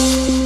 you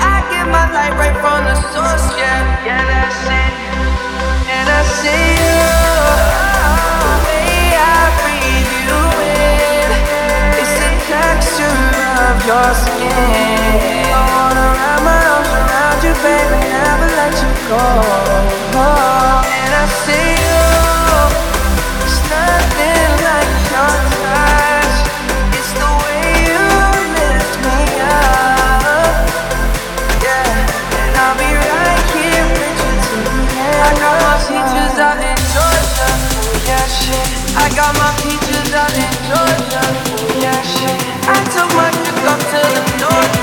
I get my life right from the source, yeah. Yeah, that's it. And I see you. The way I breathe you in the texture of your skin. I wanna wrap my arms around you, baby, never let you go. And I see you. It's nothing. I took my trip oh, up to the north.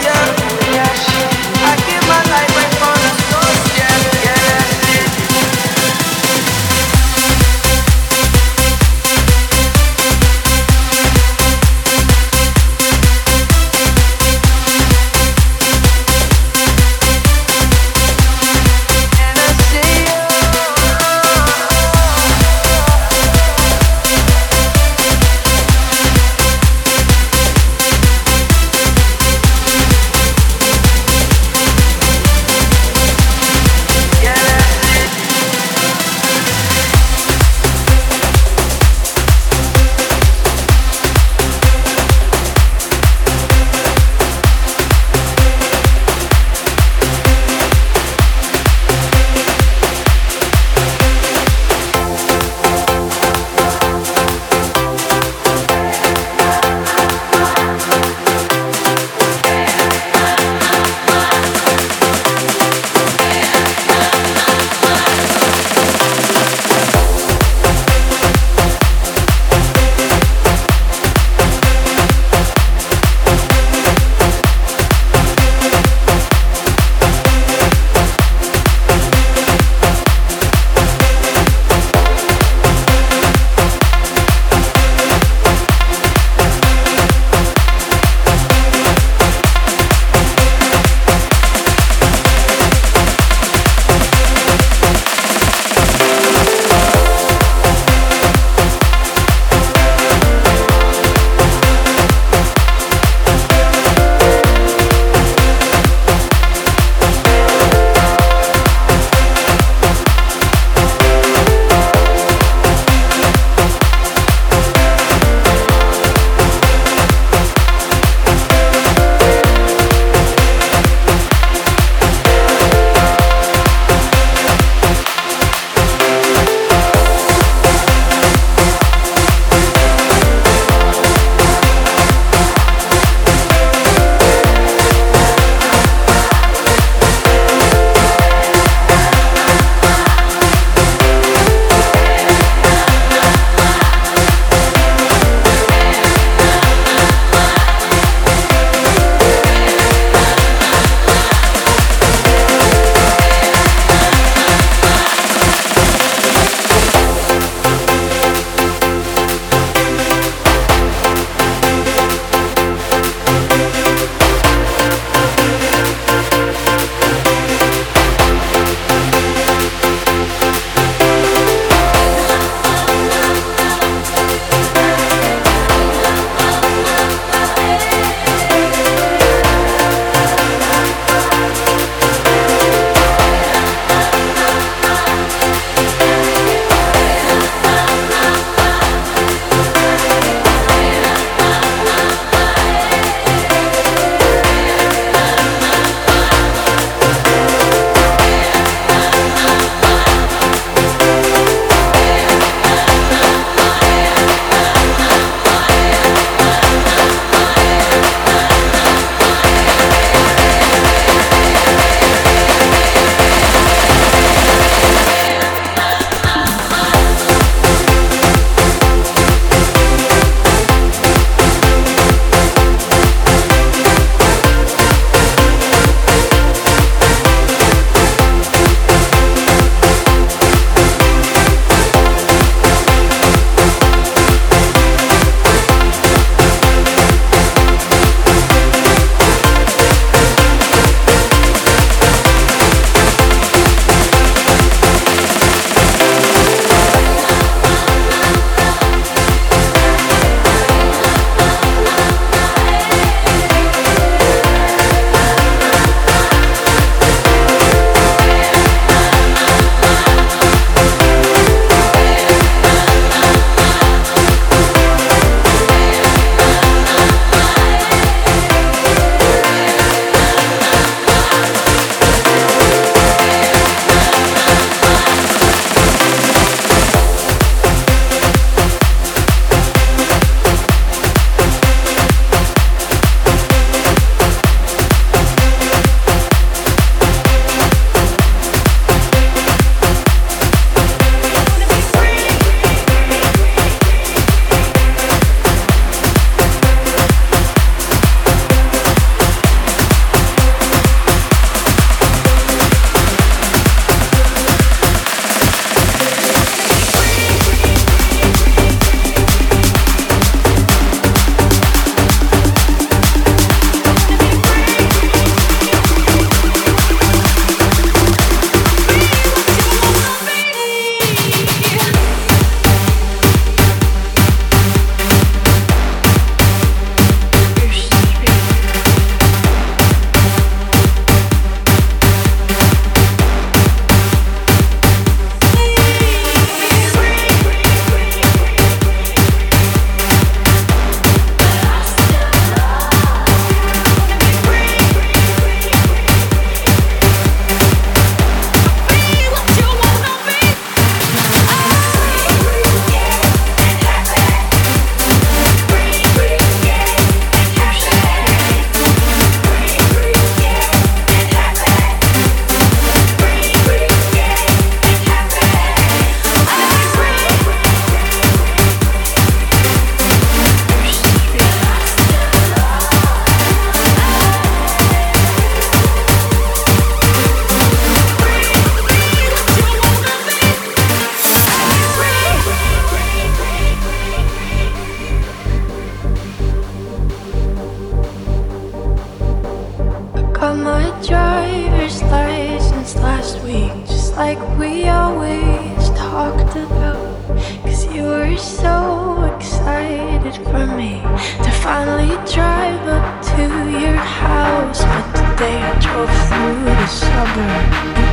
Tá summer.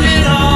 it all.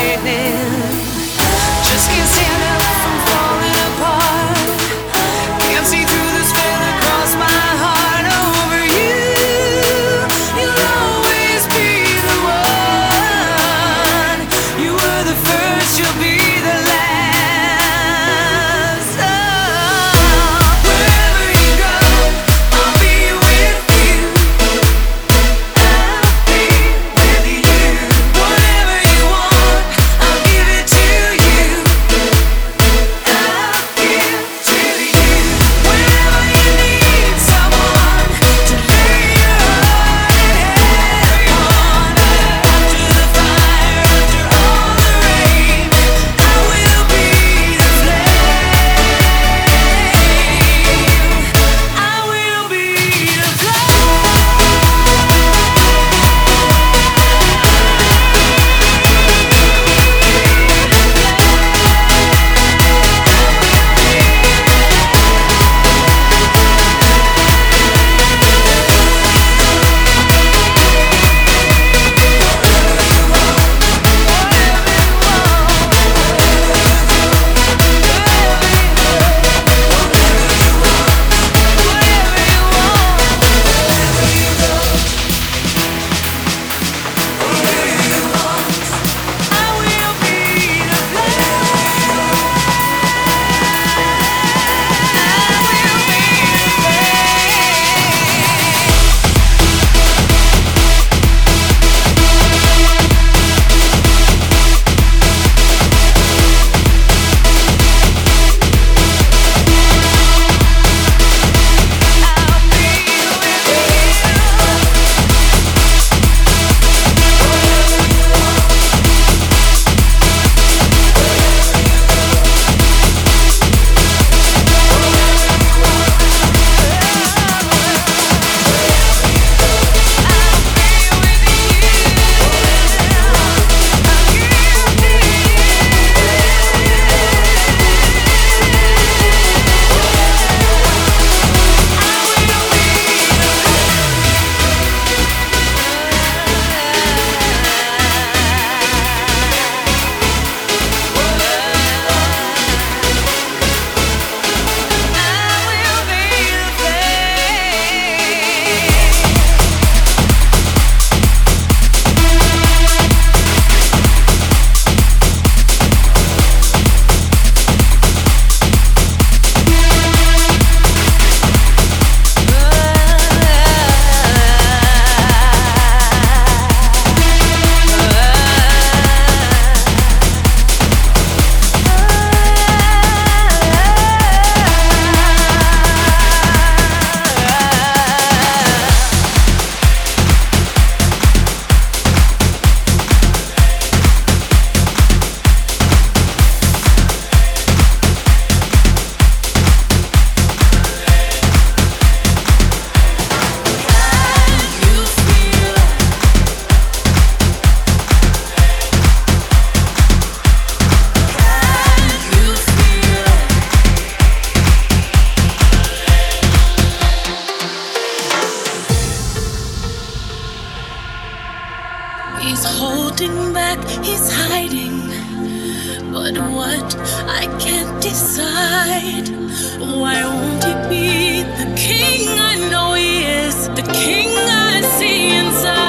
lightning. Just can't stand it. but what I can't decide. Why won't he be the king I know he is? The king I see inside.